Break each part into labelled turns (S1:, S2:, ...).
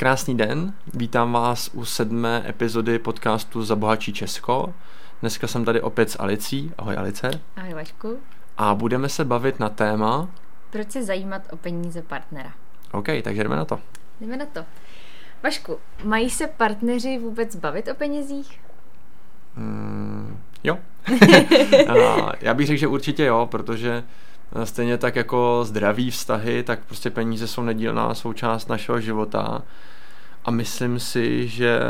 S1: Krásný den, vítám vás u sedmé epizody podcastu Zabohačí Česko. Dneska jsem tady opět s Alicí. Ahoj Alice.
S2: Ahoj Vašku.
S1: A budeme se bavit na téma...
S2: Proč se zajímat o peníze partnera?
S1: OK, takže jdeme na to.
S2: Jdeme na to. Vašku, mají se partneři vůbec bavit o penězích?
S1: Mm, jo. Já bych řekl, že určitě jo, protože stejně tak jako zdraví vztahy, tak prostě peníze jsou nedílná součást našeho života a myslím si, že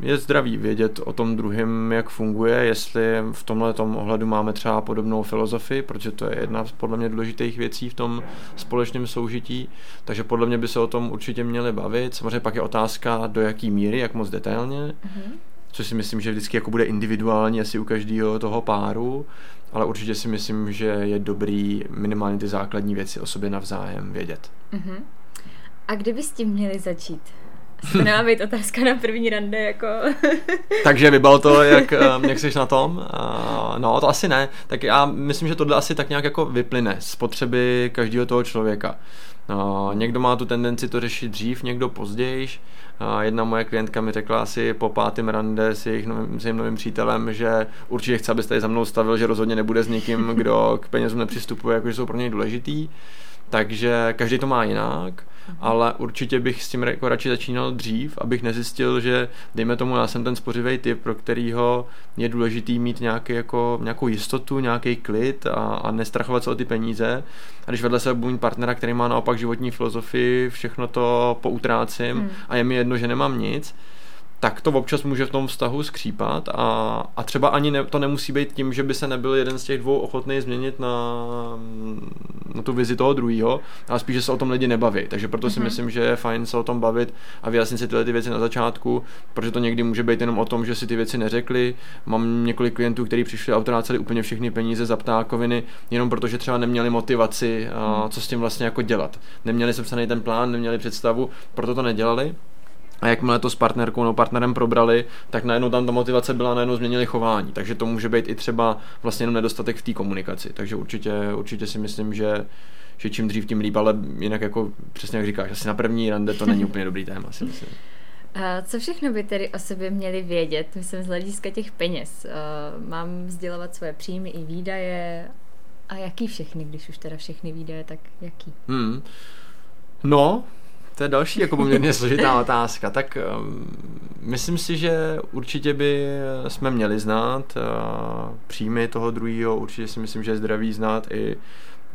S1: je zdravý vědět o tom druhém, jak funguje, jestli v tomhle tom ohledu máme třeba podobnou filozofii, protože to je jedna z podle mě důležitých věcí v tom společném soužití, takže podle mě by se o tom určitě měli bavit. Samozřejmě pak je otázka, do jaký míry, jak moc detailně, mm-hmm. což si myslím, že vždycky jako bude individuální asi u každého toho páru, ale určitě si myslím, že je dobrý minimálně ty základní věci o sobě navzájem vědět.
S2: Mm-hmm. A kdyby s tím měli začít? To nemá být otázka na první rande, jako...
S1: Takže vybal to, jak, eh, jak jsi na tom? No, to asi ne. Tak já myslím, že tohle asi tak nějak jako vyplyne z potřeby každého toho člověka. Někdo má tu tendenci to řešit dřív, někdo později. Jedna moje klientka mi řekla asi po pátém rande s jejich novým, s jejím novým přítelem, že určitě chce, abyste tady za mnou stavil, že rozhodně nebude s někým, kdo k penězům nepřistupuje, jakože jsou pro něj důležitý. Takže každý to má jinak ale určitě bych s tím jako radši začínal dřív, abych nezjistil, že dejme tomu, já jsem ten spořivý typ, pro kterýho je důležitý mít nějaký, jako, nějakou jistotu, nějaký klid a, a nestrachovat se o ty peníze. A když vedle sebe budu mít partnera, který má naopak životní filozofii, všechno to poutrácím hmm. a je mi jedno, že nemám nic, tak to občas může v tom vztahu skřípat a, a třeba ani ne, to nemusí být tím, že by se nebyl jeden z těch dvou ochotný změnit na, na tu vizi toho druhého, ale spíš, že se o tom lidi nebaví. Takže proto si mm-hmm. myslím, že je fajn se o tom bavit a vyjasnit si tyhle ty věci na začátku, protože to někdy může být jenom o tom, že si ty věci neřekli. Mám několik klientů, kteří přišli a utráceli úplně všechny peníze za ptákoviny, jenom protože třeba neměli motivaci, a mhm. co s tím vlastně jako dělat. Neměli sepsaný ten plán, neměli představu, proto to nedělali. A jakmile to s partnerkou nebo partnerem probrali, tak najednou tam ta motivace byla, najednou změnili chování. Takže to může být i třeba vlastně jenom nedostatek v té komunikaci. Takže určitě, určitě si myslím, že, že čím dřív, tím líp, ale jinak jako přesně jak říkáš, asi na první rande to není úplně dobrý téma, si myslím.
S2: A co všechno by tedy o sobě měli vědět, myslím z hlediska těch peněz? Mám vzdělovat svoje příjmy i výdaje a jaký všechny, když už teda všechny výdaje, tak jaký?
S1: Hmm. No, to je další jako poměrně složitá otázka. Tak um, myslím si, že určitě by jsme měli znát uh, příjmy toho druhého, určitě si myslím, že je zdravý znát i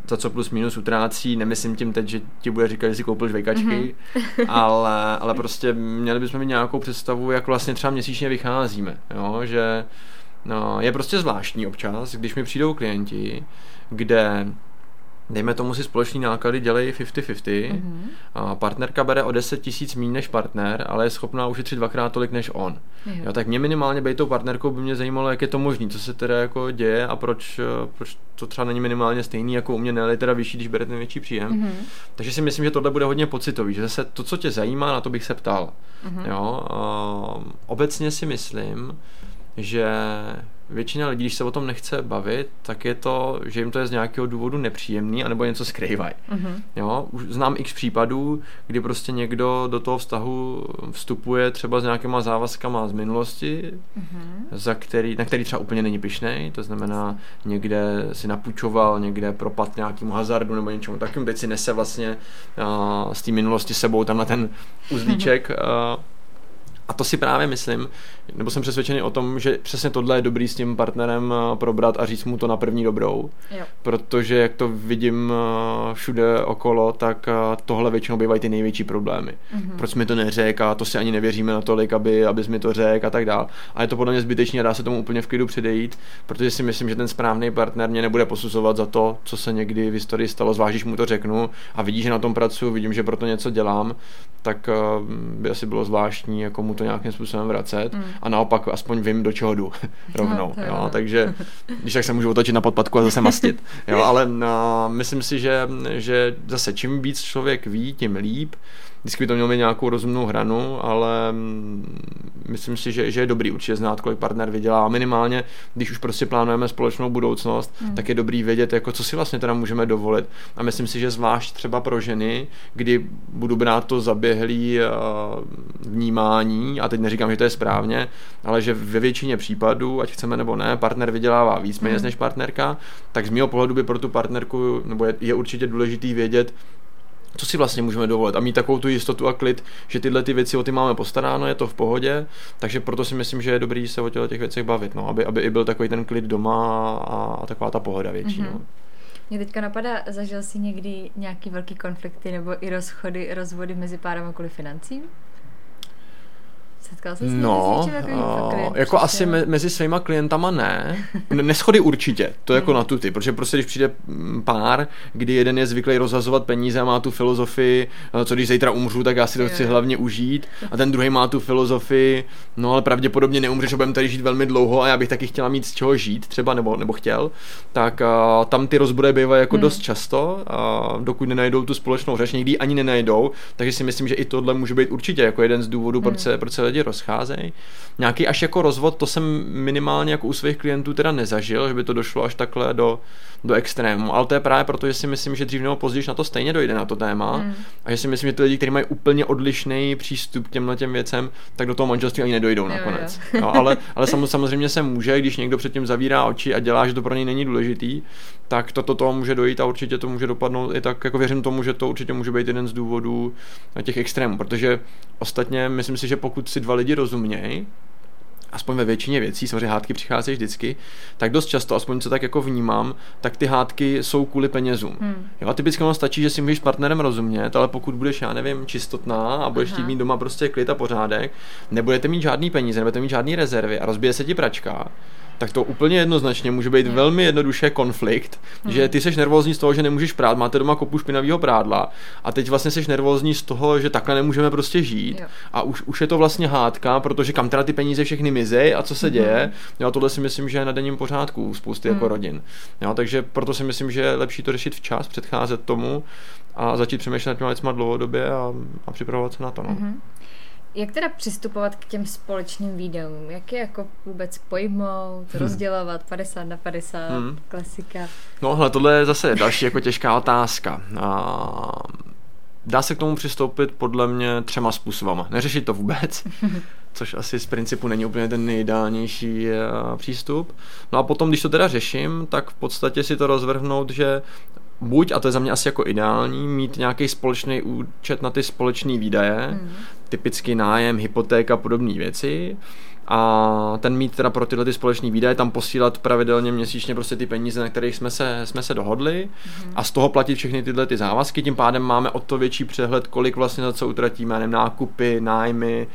S1: za co plus minus utrácí, nemyslím tím teď, že ti bude říkat, že si koupil žvejkačky, mm-hmm. ale, ale prostě měli bychom mít nějakou představu, jak vlastně třeba měsíčně vycházíme, jo? že no, je prostě zvláštní občas, když mi přijdou klienti, kde dejme tomu si společný náklady dělají 50-50 mm-hmm. a partnerka bere o 10 tisíc méně než partner, ale je schopná ušetřit dvakrát tolik než on. Jo. Jo, tak mě minimálně být tou partnerkou by mě zajímalo, jak je to možné, co se teda jako děje a proč, eh, proč to třeba není minimálně stejný jako u mě, ne teda vyšší, když berete větší příjem. Mm-hmm. Takže si myslím, že tohle bude hodně pocitový, že zase to, co tě zajímá, na to bych se ptal. Mm-hmm. Jo, a obecně si myslím, že většina lidí, když se o tom nechce bavit, tak je to, že jim to je z nějakého důvodu nepříjemný, anebo něco skrývají. Mm-hmm. Jo, už znám x případů, kdy prostě někdo do toho vztahu vstupuje třeba s nějakýma závazkama z minulosti, mm-hmm. za který, na který třeba úplně není pišnej, to znamená někde si napůjčoval, někde propad nějakému hazardu nebo něčemu takovým, teď si nese vlastně uh, z té minulosti sebou tam na ten uzlíček uh, a to si právě myslím, nebo jsem přesvědčený o tom, že přesně tohle je dobrý s tím partnerem eh, probrat a říct mu to na první dobrou. Jo. Protože jak to vidím eh, všude okolo, tak eh, tohle většinou bývají ty největší problémy. Mm-hmm. Proč mi to neřek a to si ani nevěříme natolik, aby, abys mi to řekl a tak dál. A je to podle mě zbytečné a dá se tomu úplně v klidu předejít, protože si myslím, že ten správný partner mě nebude posuzovat za to, co se někdy v historii stalo, zvlášť když mu to řeknu a vidí, že na tom pracuji, vidím, že proto něco dělám, tak by asi bylo zvláštní jako mu to nějakým způsobem vracet. Mm a naopak aspoň vím, do čeho jdu rovnou. No, jo, takže když tak se můžu otočit na podpadku a zase mastit. Jo, ale no, myslím si, že, že zase čím víc člověk ví, tím líp. Vždycky by to mělo mít nějakou rozumnou hranu, ale mm, myslím si, že, že je dobrý určitě znát, kolik partner vydělá. Minimálně, když už prostě plánujeme společnou budoucnost, hmm. tak je dobrý vědět, jako co si vlastně teda můžeme dovolit. A myslím si, že zvlášť třeba pro ženy, kdy budu brát to zaběhlý uh, vnímání, a teď neříkám, že to je správně, ale že ve většině případů, ať chceme nebo ne, partner vydělává víc peněz hmm. než partnerka, tak z mého pohledu by pro tu partnerku, nebo je, je určitě důležitý vědět, co si vlastně můžeme dovolit a mít takovou tu jistotu a klid, že tyhle ty věci o ty máme postaráno, je to v pohodě, takže proto si myslím, že je dobrý se o těchto těch věcech bavit, no, aby, aby i byl takový ten klid doma a, a taková ta pohoda větší. Mm-hmm. No.
S2: Mě teďka napadá, zažil jsi někdy nějaký velký konflikty nebo i rozchody, rozvody mezi párem kvůli financím?
S1: Setkal jsi no, uh, jako asi me, mezi svýma klientama ne. Neschody určitě, to je jako hmm. na tuty, protože prostě když přijde mm, pár, kdy jeden je zvyklý rozhazovat peníze a má tu filozofii, eh, co když zítra umřu, tak já si to chci hlavně užít a ten druhý má tu filozofii, no ale pravděpodobně neumřeš budeme tady žít velmi dlouho a já bych taky chtěla mít z čeho žít, třeba nebo, nebo chtěl, tak uh, tam ty rozbory bývají jako hmm. dost často, uh, dokud nenajdou tu společnou řeč, někdy ani nenajdou, takže si myslím, že i tohle může být určitě jako jeden z důvodů, hmm. proč se, proč se lidi rozcházejí. Nějaký až jako rozvod, to jsem minimálně jako u svých klientů teda nezažil, že by to došlo až takhle do, do extrému. Ale to je právě proto, že si myslím, že dřív nebo později na to stejně dojde na to téma. Mm. A že si myslím, že ty lidi, kteří mají úplně odlišný přístup k těmhle těm věcem, tak do toho manželství ani nedojdou jo, nakonec. Jo. Jo, ale, ale samozřejmě se může, když někdo předtím zavírá oči a dělá, že to pro něj není důležitý, tak toto to, to může dojít a určitě to může dopadnout i tak, jako věřím tomu, že to určitě může být jeden z důvodů těch extrémů, protože ostatně myslím si, že pokud si dva lidi rozumějí, aspoň ve většině věcí, samozřejmě hádky přicházejí vždycky, tak dost často, aspoň co tak jako vnímám, tak ty hádky jsou kvůli penězům. Hmm. Jo, a typicky ono stačí, že si můžeš partnerem rozumět, ale pokud budeš, já nevím, čistotná a budeš chtít mít doma prostě klid a pořádek, nebudete mít žádný peníze, nebudete mít žádný rezervy a rozbije se ti pračka, tak to úplně jednoznačně může být velmi jednoduše konflikt, hmm. že ty seš nervózní z toho, že nemůžeš prát, máte doma kopu špinavého prádla a teď vlastně seš nervózní z toho, že takhle nemůžeme prostě žít jo. a už, už je to vlastně hádka, protože kam teda ty peníze všechny mizej a co se hmm. děje, jo, tohle si myslím, že je na denním pořádku spousty jako hmm. jako rodin. Jo, takže proto si myslím, že je lepší to řešit včas, předcházet tomu a začít přemýšlet nad těma věcma dlouhodobě a, a připravovat se na to. No. Hmm.
S2: Jak teda přistupovat k těm společným videům? Jak je jako vůbec pojmout, hmm. rozdělovat 50 na 50, hmm. klasika?
S1: No hele, tohle je zase další jako těžká otázka. A dá se k tomu přistoupit podle mě třema způsobama. Neřešit to vůbec, což asi z principu není úplně ten nejideálnější eh, přístup. No a potom, když to teda řeším, tak v podstatě si to rozvrhnout, že buď, a to je za mě asi jako ideální, mít nějaký společný účet na ty společné výdaje, mm. typicky nájem, hypotéka, podobné věci, a ten mít teda pro tyhle ty společné výdaje, tam posílat pravidelně měsíčně prostě ty peníze, na kterých jsme se, jsme se dohodli mm. a z toho platit všechny tyhle ty závazky, tím pádem máme o to větší přehled, kolik vlastně za co utratíme, nevím, nákupy, nájmy,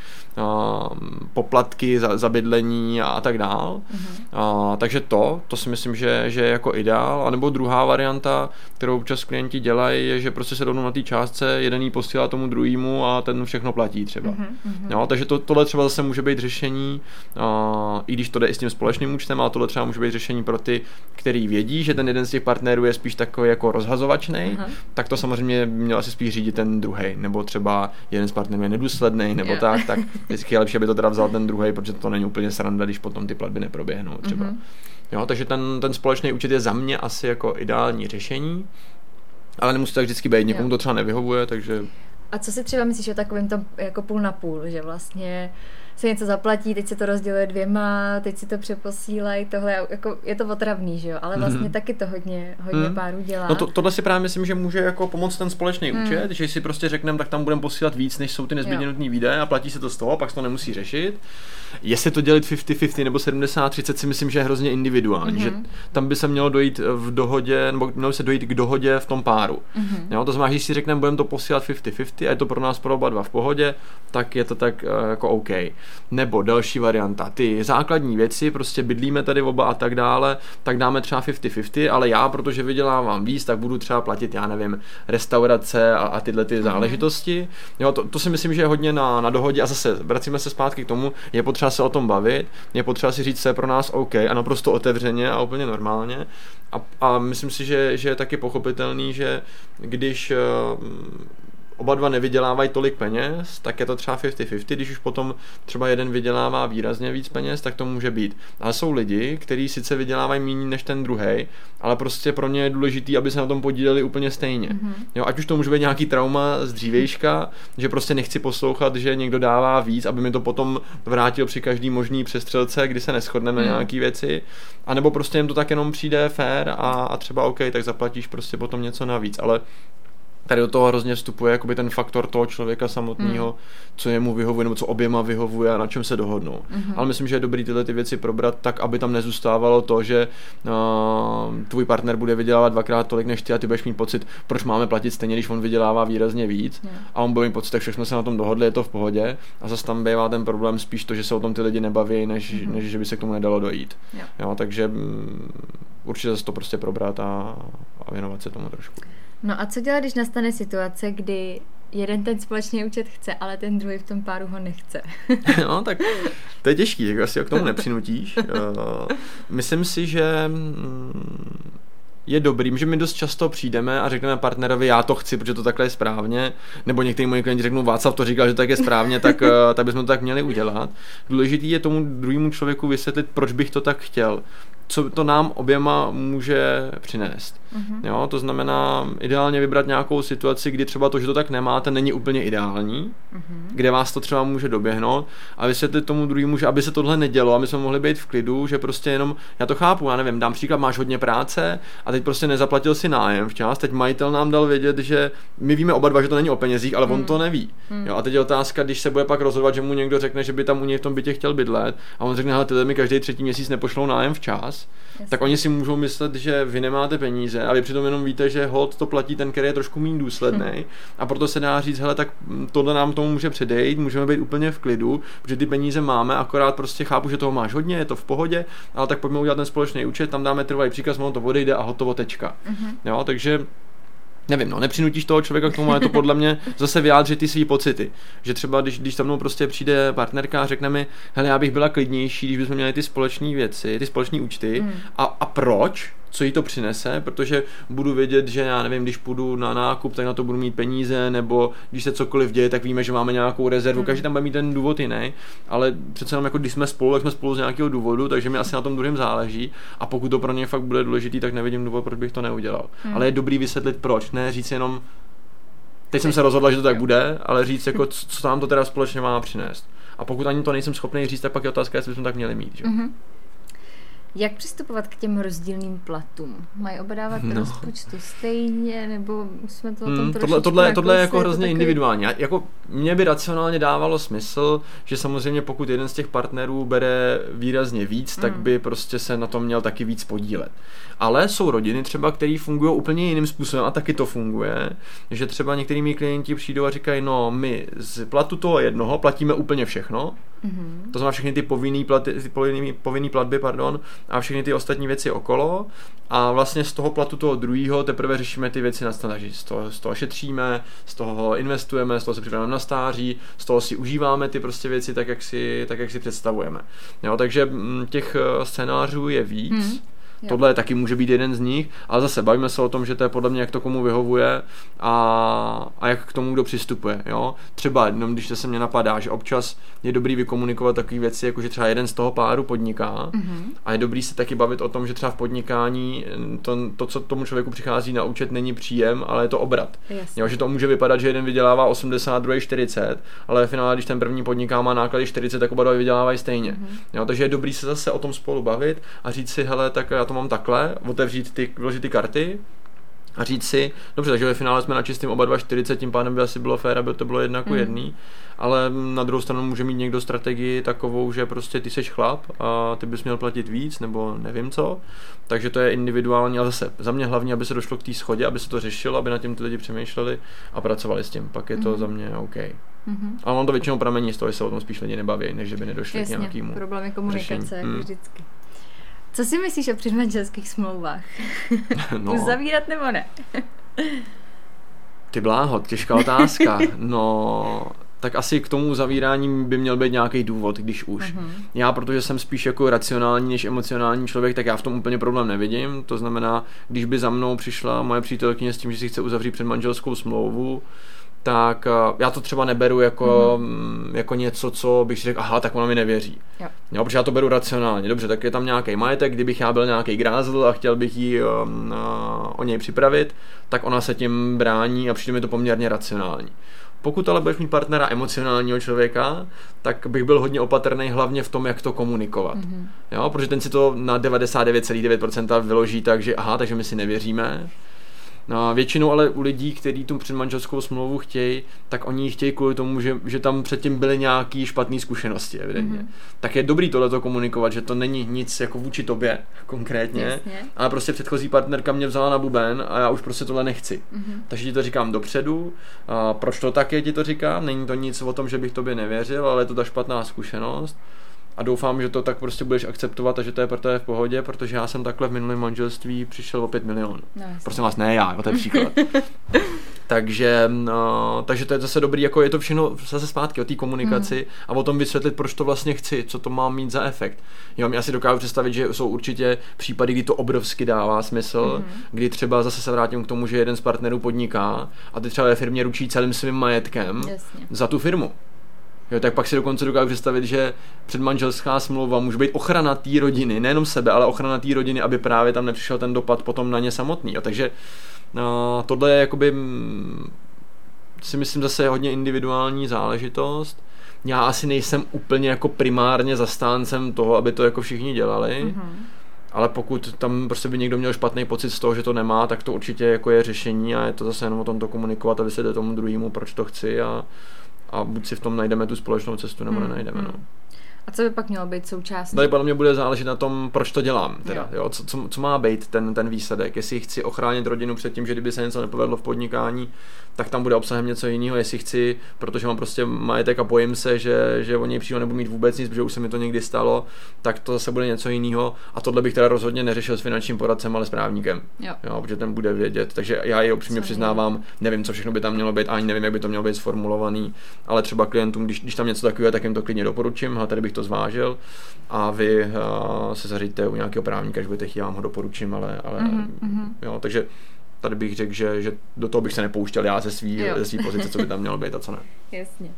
S1: poplatky za, za bydlení a, a tak dál. Mm-hmm. Uh, takže to, to si myslím, že, že je jako ideál. A nebo druhá varianta, kterou občas klienti dělají, je, že prostě se rovnou na té částce jeden jí posílá tomu druhému a ten všechno platí třeba. Mm-hmm. Jo, takže to, tohle třeba zase může být řešení, uh, i když to jde i s tím společným účtem, ale tohle třeba může být řešení pro ty, který vědí, že ten jeden z těch partnerů je spíš takový jako rozhazovačný, mm-hmm. tak to samozřejmě měl asi spíš řídit ten druhý, nebo třeba jeden z partnerů je nedůsledný, nebo yeah. tak, tak vždycky je lepší, aby to teda vzal ten druhý, protože to není úplně sranda, když potom ty platby neproběhnou třeba. Mm-hmm. Jo, takže ten, ten společný účet je za mě asi jako ideální řešení, ale nemusí to tak vždycky být, někomu jo. to třeba nevyhovuje, takže...
S2: A co si třeba myslíš o takovém tom jako půl na půl, že vlastně se něco zaplatí, teď se to rozděluje dvěma, teď si to přeposílají, tohle jako, je to otravný, že jo, ale vlastně mm-hmm. taky to hodně, hodně mm. párů dělá.
S1: No to, tohle si právě myslím, že může jako pomoct ten společný mm. účet, že si prostě řekneme, tak tam budeme posílat víc, než jsou ty nezbytně nutné výdaje a platí se to z toho, pak se to nemusí řešit. Jestli to dělit 50-50 nebo 70-30 si myslím, že je hrozně individuální, mm-hmm. že tam by se mělo dojít v dohodě, nebo mělo se dojít k dohodě v tom páru. Mm-hmm. Jo, to znamená, že si řekneme, budeme to posílat 50-50 a je to pro nás pro oba dva v pohodě, tak je to tak uh, jako OK. Nebo další varianta, ty základní věci, prostě bydlíme tady oba a tak dále, tak dáme třeba 50-50, ale já, protože vydělávám víc, tak budu třeba platit, já nevím, restaurace a, a tyhle ty mm-hmm. záležitosti. Jo, to, to si myslím, že je hodně na, na dohodě a zase vracíme se zpátky k tomu, je potřeba se o tom bavit, je potřeba si říct, co je pro nás OK a naprosto otevřeně a úplně normálně. A, a myslím si, že, že je taky pochopitelný, že když uh, oba dva nevydělávají tolik peněz, tak je to třeba 50-50, když už potom třeba jeden vydělává výrazně víc peněz, tak to může být. Ale jsou lidi, kteří sice vydělávají méně než ten druhý, ale prostě pro ně je důležité, aby se na tom podíleli úplně stejně. Mm-hmm. Jo, ať už to může být nějaký trauma z dřívejška, že prostě nechci poslouchat, že někdo dává víc, aby mi to potom vrátil při každý možný přestřelce, kdy se neschodneme mm. na nějaký věci, a nebo prostě jim to tak jenom přijde fér a, a třeba OK, tak zaplatíš prostě potom něco navíc, ale tady do toho hrozně vstupuje jakoby ten faktor toho člověka samotného, mm. co jemu vyhovuje, nebo co oběma vyhovuje a na čem se dohodnou. Mm-hmm. Ale myslím, že je dobrý tyhle ty věci probrat tak, aby tam nezůstávalo to, že uh, tvůj partner bude vydělávat dvakrát tolik než ty a ty budeš mít pocit, proč máme platit stejně, když on vydělává výrazně víc yeah. a on bude mít pocit, tak všechno se na tom dohodli, je to v pohodě a zase tam bývá ten problém spíš to, že se o tom ty lidi nebaví, než, mm-hmm. než že by se k tomu nedalo dojít. Yeah. Jo, takže um, určitě zase to prostě probrat a, a věnovat se tomu trošku.
S2: No a co dělat, když nastane situace, kdy jeden ten společný účet chce, ale ten druhý v tom páru ho nechce.
S1: no, tak to je těžký, tak asi ho k tomu nepřinutíš. Uh, myslím si, že mm, je dobrý, že my dost často přijdeme a řekneme partnerovi, já to chci, protože to takhle je správně, nebo někteří moji klienti řeknou, Václav to říkal, že tak je správně, tak, uh, tak bychom to tak měli udělat. Důležitý je tomu druhému člověku vysvětlit, proč bych to tak chtěl co to nám oběma může přinést. Mm-hmm. Jo, to znamená ideálně vybrat nějakou situaci, kdy třeba to, že to tak nemáte, není úplně ideální, mm-hmm. kde vás to třeba může doběhnout a vysvětlit tomu druhému, že aby se tohle nedělo, aby jsme mohli být v klidu, že prostě jenom, já to chápu, já nevím, dám příklad, máš hodně práce a teď prostě nezaplatil si nájem včas, teď majitel nám dal vědět, že my víme oba dva, že to není o penězích, ale mm. on to neví. Mm. Jo, a teď je otázka, když se bude pak rozhodovat, že mu někdo řekne, že by tam u něj v tom bytě chtěl bydlet a on řekne, hele, mi každý třetí měsíc nepošlou nájem včas, čas, Jasně. tak oni si můžou myslet, že vy nemáte peníze a vy přitom jenom víte, že hod to platí ten, který je trošku méně důsledný hmm. a proto se dá říct, hele, tak tohle nám tomu může předejít, můžeme být úplně v klidu, protože ty peníze máme, akorát prostě chápu, že toho máš hodně, je to v pohodě, ale tak pojďme udělat ten společný účet, tam dáme trvalý příkaz, ono to odejde a hotovo tečka. Mm-hmm. Jo, takže nevím, no, nepřinutíš toho člověka k tomu, ale to podle mě zase vyjádřit ty svý pocity. Že třeba, když, když tam mnou prostě přijde partnerka a řekne mi, hele, já bych byla klidnější, když bychom měli ty společné věci, ty společné účty. Mm. A, a proč? Co jí to přinese, protože budu vědět, že já nevím, když půjdu na nákup, tak na to budu mít peníze, nebo když se cokoliv děje, tak víme, že máme nějakou rezervu. Hmm. Každý tam bude mít ten důvod jiný, ale přece jenom jako když jsme spolu, tak jsme spolu z nějakého důvodu, takže mi asi na tom druhém záleží. A pokud to pro ně fakt bude důležitý, tak nevidím důvod, proč bych to neudělal. Hmm. Ale je dobrý vysvětlit proč, ne říct jenom, teď jsem se rozhodla, že to tak bude, ale říct, jako, co nám to teda společně má přinést. A pokud ani to nejsem schopný říct, tak pak je otázka, jestli bychom tak měli mít. Že? Mm-hmm.
S2: Jak přistupovat k těm rozdílným platům? Mají oba dávat no. rozpočtu stejně, nebo jsme to hmm,
S1: tohle, tohle, tohle je jako hrozně takový... individuální. Jako mě by racionálně dávalo smysl, že samozřejmě pokud jeden z těch partnerů bere výrazně víc, hmm. tak by prostě se na tom měl taky víc podílet. Ale jsou rodiny třeba, které fungují úplně jiným způsobem a taky to funguje, že třeba některými klienti přijdou a říkají, no my z platu toho jednoho platíme úplně všechno, Mm-hmm. To znamená všechny ty povinné platy, ty povinný, povinný platby, pardon, a všechny ty ostatní věci okolo. A vlastně z toho platu toho druhého teprve řešíme ty věci na stáří. Z toho, z toho šetříme, z toho investujeme, z toho se připravujeme na stáří, z toho si užíváme ty prostě věci tak, jak si, tak, jak si představujeme. Jo, takže mm, těch eh, scénářů je víc. Mm-hmm Jo. Tohle taky může být jeden z nich, ale zase bavíme se o tom, že to je podle mě, jak to komu vyhovuje a, a jak k tomu kdo přistupuje. Jo? Třeba jenom když to se mě napadá, že občas je dobrý vykomunikovat takové věci, jako že třeba jeden z toho páru podniká mm-hmm. a je dobrý se taky bavit o tom, že třeba v podnikání to, to co tomu člověku přichází na účet, není příjem, ale je to obrat. Jo? Že to může vypadat, že jeden vydělává 80, druhý 40, ale ve finále, když ten první podniká má náklady 40, tak oba dva vydělávají stejně. Mm-hmm. Jo? Takže je dobrý se zase o tom spolu bavit a říct si, hele, tak já to mám takhle, otevřít ty, vložit ty karty a říct si, dobře, takže ve finále jsme na čistým oba dva 40, tím pádem by asi bylo fér, aby to bylo jedna jako mm. jedný, ale na druhou stranu může mít někdo strategii takovou, že prostě ty seš chlap a ty bys měl platit víc, nebo nevím co, takže to je individuální, ale zase za mě hlavně, aby se došlo k té schodě, aby se to řešilo, aby na tím ty lidi přemýšleli a pracovali s tím, pak je to mm. za mě OK. Mm-hmm. Ale on to většinou pramení z toho, že se o tom spíš lidi nebaví, než že by nedošli Jasně, k nějakému
S2: problémy komunikace, řešení. Mm. Co si myslíš o předmanželských smlouvách? No. Uzavírat nebo ne?
S1: Ty bláho, těžká otázka. No, tak asi k tomu zavírání by měl být nějaký důvod, když už. Uh-huh. Já, protože jsem spíš jako racionální než emocionální člověk, tak já v tom úplně problém nevidím. To znamená, když by za mnou přišla moje přítelkyně s tím, že si chce uzavřít předmanželskou smlouvu, tak uh, já to třeba neberu jako, mm. jako něco, co bych si řekl, aha, tak ona mi nevěří.
S2: Jo.
S1: Jo, protože já to beru racionálně. Dobře, tak je tam nějaký majetek, kdybych já byl nějaký grázl a chtěl bych jí um, uh, o něj připravit, tak ona se tím brání a přijde mi to poměrně racionální. Pokud ale budeš mít partnera emocionálního člověka, tak bych byl hodně opatrný hlavně v tom, jak to komunikovat. Mm-hmm. Jo, protože ten si to na 99,9% vyloží tak, že aha, takže my si nevěříme, No, většinou ale u lidí, kteří tu předmanželskou smlouvu chtějí, tak oni ji chtějí kvůli tomu, že, že tam předtím byly nějaké špatné zkušenosti, evidentně. Mm-hmm. Tak je dobrý tohleto komunikovat, že to není nic jako vůči tobě konkrétně,
S2: Jasně.
S1: ale prostě předchozí partnerka mě vzala na buben a já už prostě tohle nechci.
S2: Mhm.
S1: Takže ti to říkám dopředu. A proč to tak je, ti to říkám? Není to nic o tom, že bych tobě nevěřil, ale je to ta špatná zkušenost. A doufám, že to tak prostě budeš akceptovat a že to je pro tebe v pohodě, protože já jsem takhle v minulém manželství přišel o 5 milionů.
S2: No.
S1: Prosím vás, ne já, jo, to je příklad. takže, no, takže to je zase dobrý, jako je to všechno zase zpátky o té komunikaci mm. a o tom vysvětlit, proč to vlastně chci, co to má mít za efekt. Jo, já si dokážu představit, že jsou určitě případy, kdy to obrovsky dává smysl, mm. kdy třeba zase se vrátím k tomu, že jeden z partnerů podniká a ty třeba ve firmě ručí celým svým majetkem
S2: Jasně.
S1: za tu firmu. Jo, tak pak si dokonce dokážu představit, že předmanželská smlouva může být ochrana té rodiny, nejenom sebe, ale ochrana té rodiny, aby právě tam nepřišel ten dopad potom na ně samotný. Jo. Takže no, tohle je jakoby, mm, si myslím zase hodně individuální záležitost. Já asi nejsem úplně jako primárně zastáncem toho, aby to jako všichni dělali.
S2: Mhm.
S1: Ale pokud tam prostě by někdo měl špatný pocit z toho, že to nemá, tak to určitě jako je řešení a je to zase jenom o tom to komunikovat a vysvětlit tomu druhému, proč to chci a, a buď si v tom najdeme tu společnou cestu, nebo
S2: Hmm,
S1: nenajdeme. No.
S2: A co by pak mělo být součástí?
S1: Tady podle mě bude záležet na tom, proč to dělám. Teda,
S2: Jo.
S1: jo. Co, co, co, má být ten, ten výsledek. Jestli chci ochránit rodinu před tím, že kdyby se něco nepovedlo v podnikání, tak tam bude obsahem něco jiného. Jestli chci, protože mám prostě majetek a bojím se, že, že o něj přímo nebudu mít vůbec nic, protože už se mi to někdy stalo, tak to zase bude něco jiného. A tohle bych teda rozhodně neřešil s finančním poradcem, ale s právníkem.
S2: Jo.
S1: Jo, protože ten bude vědět. Takže já ji upřímně přiznávám, nevím, co všechno by tam mělo být, ani nevím, jak by to mělo být sformulovaný, ale třeba klientům, když, když tam něco takového, je, tak jim to klidně doporučím, a tady bych to zvážil a vy uh, se zaříďte u nějakého právníka, když budete chtít, já vám ho doporučím, ale, ale
S2: Mhm, mhm.
S1: jo, takže tady bych řekl, že, že do toho bych se nepouštěl já ze svý,
S2: Jo.
S1: ze svý pozice, co by tam mělo být a co ne.
S2: Jasně.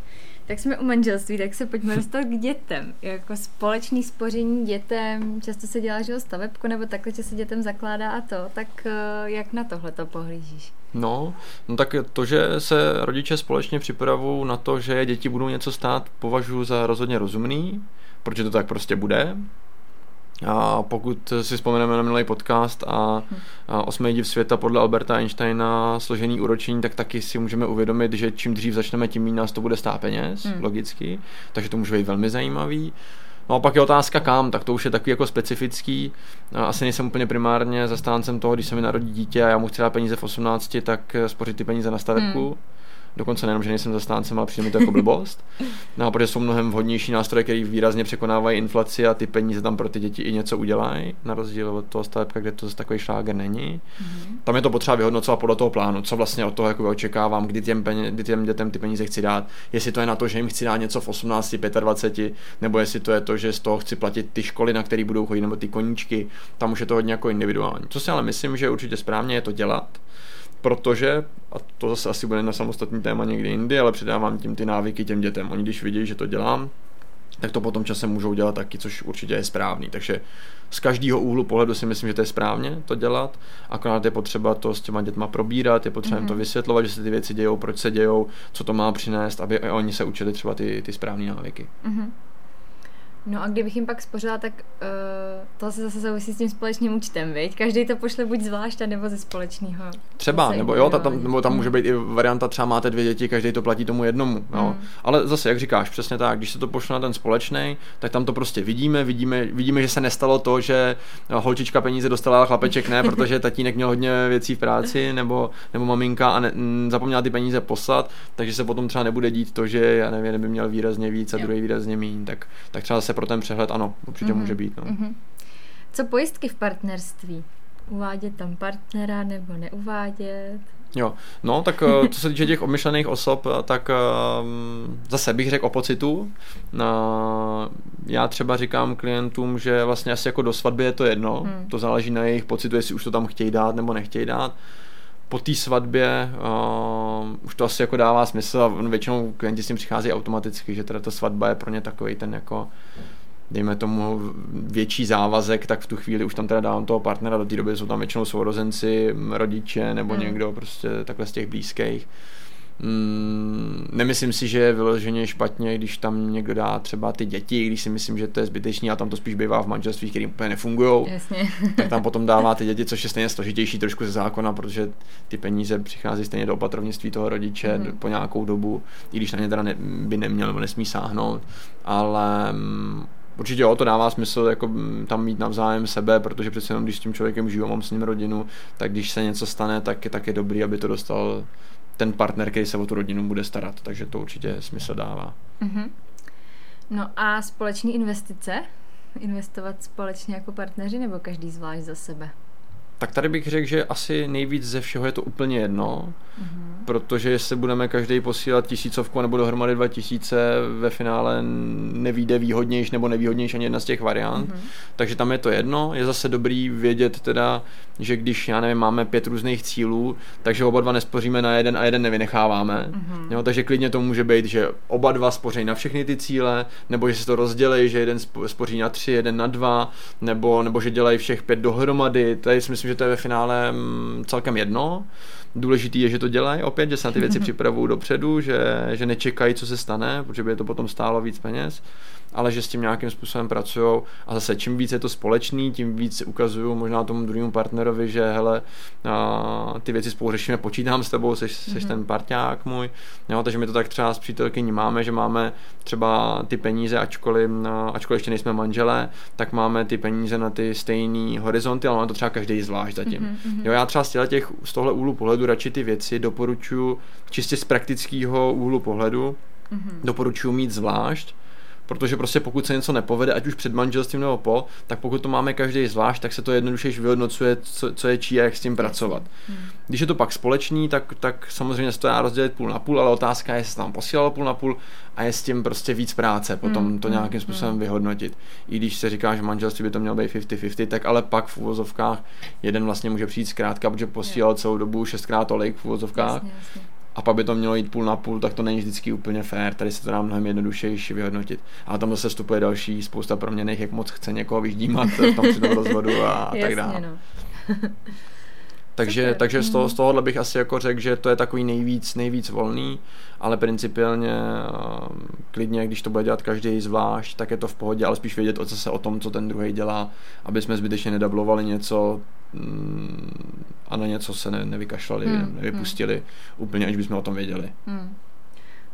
S2: Tak jsme u manželství, tak se pojďme dostat k dětem. Jako společný spoření dětem, často se dělá, že jo, stavebko, nebo takhle, že se dětem zakládá a to, tak eh, jak na tohle to pohlížíš?
S1: No, no tak to, že se rodiče společně připravují na to, že děti budou něco stát, považuji za rozhodně rozumný, protože to tak prostě bude. A pokud si vzpomeneme na minulý podcast a, a osmý div světa podle Alberta Einsteina složený úročení, tak taky si můžeme uvědomit, že čím dřív začneme, tím méně nás to bude stát peněz,
S2: Hmm.
S1: logicky, takže to může být velmi zajímavý. No a pak je otázka kam, tak to už je takový jako specifický. Asi nejsem úplně primárně zastáncem toho, když se mi narodí dítě a já mu chci dát peníze v 18, tak spořit ty peníze na stavebku.
S2: Hmm.
S1: Dokonce nejenom, že nejsem zastáncem, ale přijde mi to jako blbost. No a protože jsou mnohem vhodnější nástroje, které výrazně překonávají inflaci a ty peníze tam pro ty děti i něco udělají, na rozdíl od toho stavebka, kde to zase takový šláger není.
S2: Mhm.
S1: Tam je to potřeba vyhodnocovat podle toho plánu, co vlastně od toho jako očekávám, kdy těm, peně, kdy těm dětem ty peníze chci dát. Jestli to je na to, že jim chci dát něco v 18, 25, nebo jestli to je to, že z toho chci platit ty školy, na které budou chodit, nebo ty koníčky. Tam už je to hodně jako individuální. Co si ale myslím, že určitě správně je to dělat, protože, a to zase asi bude na samostatný téma někdy jindy, ale předávám tím ty návyky těm dětem. Oni když vidí, že to dělám, tak to potom časem můžou dělat taky, což určitě je správný. Takže z každého úhlu pohledu si myslím, že to je správně to dělat, akorát je potřeba to s těma dětma probírat, je potřeba mm-hmm. jim to
S2: Mhm.
S1: vysvětlovat, že se ty věci dějou, proč se dějou, co to má přinést, aby oni se učili třeba ty, ty správné návyky.
S2: Mhm. No a kdybych jim pak spořila, tak uh, to se zase souvisí s tím společným účtem, viď? Každý to pošle buď zvlášť, nebo ze společného.
S1: Třeba, nebo jo, ta, tam, nebo tam
S2: Mm.
S1: může být i varianta, třeba máte dvě děti, každý to platí tomu jednomu. Jo.
S2: Mm.
S1: Ale zase, jak říkáš, přesně tak, když se to pošle na ten společný, tak tam to prostě vidíme, vidíme, vidíme, že se nestalo to, že holčička peníze dostala, a chlapeček ne, protože tatínek měl hodně věcí v práci, nebo, nebo maminka a ne, m, zapomněla ty peníze poslat, takže se potom třeba nebude dít to, že já nevím, by měl výrazně víc a
S2: Jo.
S1: druhý výrazně méně, tak, tak třeba se pro ten přehled, ano, určitě
S2: Mhm,
S1: může být. No.
S2: mhm. Co pojistky v partnerství? Uvádět tam partnera nebo neuvádět?
S1: Jo, no tak eh, co se týče těch obmyšlených osob, eh, tak ehm, zase bych řekl o pocitu. Já třeba říkám klientům, že vlastně asi jako do svatby je to jedno,
S2: Hmm.
S1: to záleží na jejich pocitu, jestli už to tam chtějí dát nebo nechtějí dát. Po té svatbě uh, už to asi jako dává smysl a většinou klienti s tím přichází automaticky, že teda ta svatba je pro ně takový ten jako dejme tomu větší závazek, tak v tu chvíli už tam teda dávám toho partnera, do té doby jsou tam většinou sourozenci, rodiče nebo hmm. někdo prostě takhle z těch blízkých. Mm, nemyslím si, že je vyloženě špatně, když tam někdo dá třeba ty děti, když si myslím, že to je zbytečný a tam to spíš bývá v manželství, které úplně nefungují, tak tam potom dává ty děti, což je stejně složitější trošku ze zákona, protože ty peníze přichází stejně do opatrovnictví toho rodiče mm. po nějakou dobu, i když na ně teda ne, by neměl nebo nesmí sáhnout, ale mm, Určitě jo, to dává smysl jako mm, tam mít navzájem sebe, protože přece jenom když s tím člověkem žiju, mám s ním rodinu, tak když se něco stane, tak je, tak je dobrý, aby to dostal ten partner, který se o tu rodinu bude starat, takže to určitě smysl dává. Mm-hmm.
S2: No a společní investice? Investovat společně jako partneři nebo každý zvlášť za sebe?
S1: Tak tady bych řekl, že asi nejvíc ze všeho je to úplně jedno, mm-hmm. protože jestli budeme každý posílat tisícovku nebo dohromady dva tisíce, ve finále nevíde výhodnější nebo nevýhodnější ani jedna z těch variant, mm-hmm. takže tam je to jedno. Je zase dobrý vědět teda, že když, já nevím, máme pět různých cílů, takže oba dva nespoříme na jeden a jeden nevynecháváme. Mm-hmm. Jo, takže klidně to může být, že oba dva spoří na všechny ty cíle, nebo že se to rozdělí, že jeden spoří na tři, jeden na dva, nebo, nebo že dělají všech pět dohromady. Tady si myslím, že to je ve finále mm, celkem jedno. Důležitý je, že to dělají opět, že se na ty věci připravují dopředu, že, že nečekají, co se stane, protože by je to potom stálo víc peněz ale že s tím nějakým způsobem pracují. A zase, čím víc je to společný, tím víc ukazuju možná tomu druhému partnerovi, že hele, a, ty věci spolu řešíme, počítám s tebou, seš, seš mm-hmm. ten parťák můj. Jo, takže my to tak třeba s přítelkyní máme, že máme třeba ty peníze, ačkoliv, ačkoliv ještě nejsme manželé, tak máme ty peníze na ty stejné horizonty, ale máme to třeba každý zvlášť zatím. Mm-hmm. Jo, já třeba z těch, z tohle úhlu pohledu radši ty věci doporučuji čistě z praktického úhlu pohledu, mm-hmm. doporučuji mít zvlášť, protože prostě pokud se něco nepovede, ať už před manželstvím nebo po, tak pokud to máme každý zvlášť, tak se to jednoduše vyhodnocuje, co, co je čí a jak s tím pracovat. Hmm. Když je to pak společný, tak, tak samozřejmě se to dá rozdělit půl na půl, ale otázka je, jestli tam posílalo půl na půl a je s tím prostě víc práce, potom hmm. to nějakým způsobem hmm. vyhodnotit. I když se říká, že manželství by to mělo být 50-50, tak ale pak v úvozovkách jeden vlastně může přijít zkrátka, protože posílal celou dobu šestkrát tolik v úvozovkách. Jasně, jasně a pak by to mělo jít půl na půl, tak to není vždycky úplně fér. Tady se to dá mnohem jednodušeji vyhodnotit. A tam zase vstupuje další spousta proměných, jak moc chce někoho vyždímat v tom při tom rozvodu a, a tak dále. No. takže, takže z, toho, mhm. z tohohle bych asi jako řekl, že to je takový nejvíc, nejvíc volný, ale principiálně uh, klidně, když to bude dělat každý zvlášť, tak je to v pohodě, ale spíš vědět o co se o tom, co ten druhý dělá, aby jsme zbytečně nedablovali něco, a na něco se ne, nevykašlali, hmm. nevypustili hmm. úplně, aniž bychom o tom věděli. Hmm.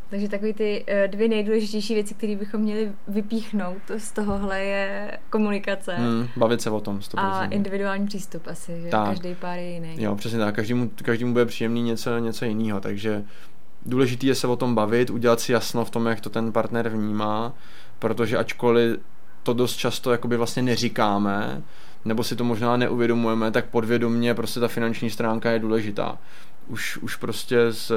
S2: Takže takové ty eh, dvě nejdůležitější věci, které bychom měli vypíchnout z tohohle je komunikace.
S1: Hmm, bavit se o tom.
S2: 100%. A individuální přístup asi, že tak. každý pár je jiný.
S1: Jo, přesně tak. Každému, každému bude příjemný něco, něco jiného, takže důležité je se o tom bavit, udělat si jasno v tom, jak to ten partner vnímá, protože ačkoliv to dost často jakoby vlastně neříkáme, nebo si to možná neuvědomujeme, tak podvědomně prostě ta finanční stránka je důležitá. Už, už prostě z,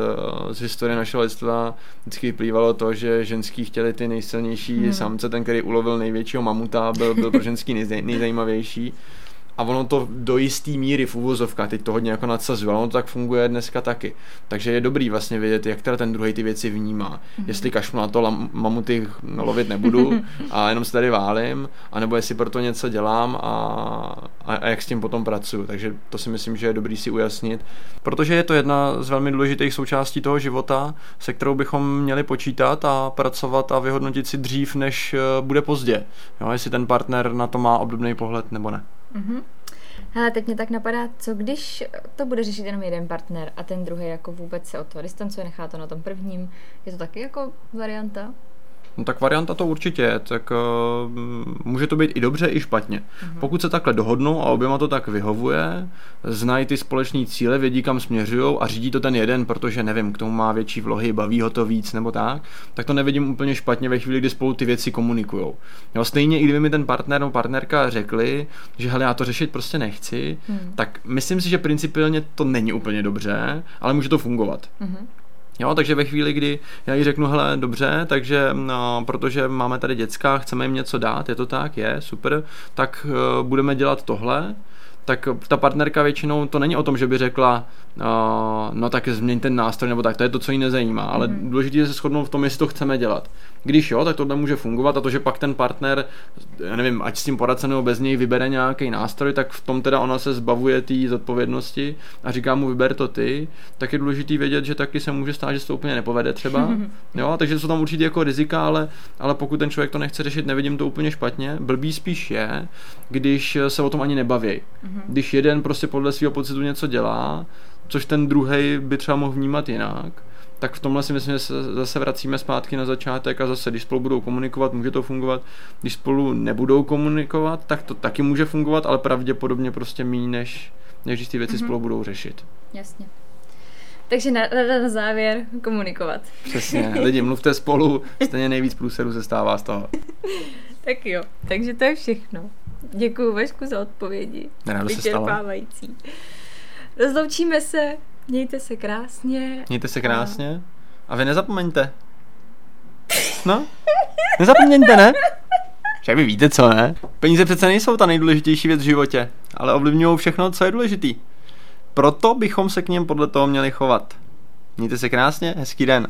S1: z historie našeho lidstva vždycky plývalo to, že ženský chtěli ty nejsilnější hmm. samce, ten, který ulovil největšího mamuta, byl, byl pro ženský nejzaj, nejzajímavější a ono to do jisté míry v úvozovkách, teď to hodně jako nadsazuje, ale ono to tak funguje dneska taky. Takže je dobrý vlastně vědět, jak teda ten druhý ty věci vnímá. Mm-hmm. Jestli kašlu na to, lam, mamuty lovit nebudu a jenom se tady válím, anebo jestli pro to něco dělám a, a, a jak s tím potom pracuju. Takže to si myslím, že je dobrý si ujasnit, protože je to jedna z velmi důležitých součástí toho života, se kterou bychom měli počítat a pracovat a vyhodnotit si dřív, než eh, bude pozdě. Jo, jestli ten partner na to má obdobný pohled nebo ne. Mm-hmm.
S2: Hele, teď mě tak napadá, co když to bude řešit jenom jeden partner a ten druhý jako vůbec se od toho distancuje, nechá to na tom prvním. Je to taky jako varianta?
S1: No tak varianta to určitě je, tak uh, může to být i dobře, i špatně. Uh-huh. Pokud se takhle dohodnou a oběma to tak vyhovuje, znají ty společné cíle, vědí kam směřují a řídí to ten jeden, protože nevím, k tomu má větší vlohy, baví ho to víc nebo tak, tak to nevidím úplně špatně ve chvíli, kdy spolu ty věci komunikují. Jo, stejně i kdyby mi ten partner nebo partnerka řekli, že hele, já to řešit prostě nechci, uh-huh. tak myslím si, že principiálně to není úplně dobře, ale může to fungovat. Uh-huh. Jo, takže ve chvíli, kdy já jí řeknu, hele, dobře, takže no, protože máme tady děcka, chceme jim něco dát, je to tak, je, super, tak uh, budeme dělat tohle, tak ta partnerka většinou to není o tom, že by řekla, no tak změň ten nástroj nebo tak, to je to, co jí nezajímá, ale mm. důležité je se shodnout v tom, jestli to chceme dělat. Když jo, tak tohle může fungovat a to, že pak ten partner, já nevím, ať s tím poradcem nebo bez něj vybere nějaký nástroj, tak v tom teda ona se zbavuje té zodpovědnosti a říká mu vyber to ty, tak je důležité vědět, že taky se může stát, že se to úplně nepovede třeba. jo, takže jsou tam určitě jako rizika, ale, ale pokud ten člověk to nechce řešit, nevidím to úplně špatně. Blbý spíš je, když se o tom ani nebaví. Mm-hmm. Když jeden prostě podle svého pocitu něco dělá, což ten druhý by třeba mohl vnímat jinak, tak v tomhle si myslím, že se zase vracíme zpátky na začátek a zase, když spolu budou komunikovat, může to fungovat. Když spolu nebudou komunikovat, tak to taky může fungovat, ale pravděpodobně prostě méně, než, než když ty věci mm-hmm. spolu budou řešit.
S2: Jasně. Takže na, na, na závěr komunikovat.
S1: Přesně, lidi, mluvte spolu, stejně nejvíc průseru se stává z toho.
S2: tak jo, takže to je všechno. Děkuji Vašku za odpovědi.
S1: Rádo se stalo.
S2: Rozloučíme se, mějte se krásně.
S1: Mějte se krásně. A, vy nezapomeňte. No, nezapomeňte, ne? Však vy víte co, ne? Peníze přece nejsou ta nejdůležitější věc v životě, ale ovlivňují všechno, co je důležitý. Proto bychom se k něm podle toho měli chovat. Mějte se krásně, hezký den.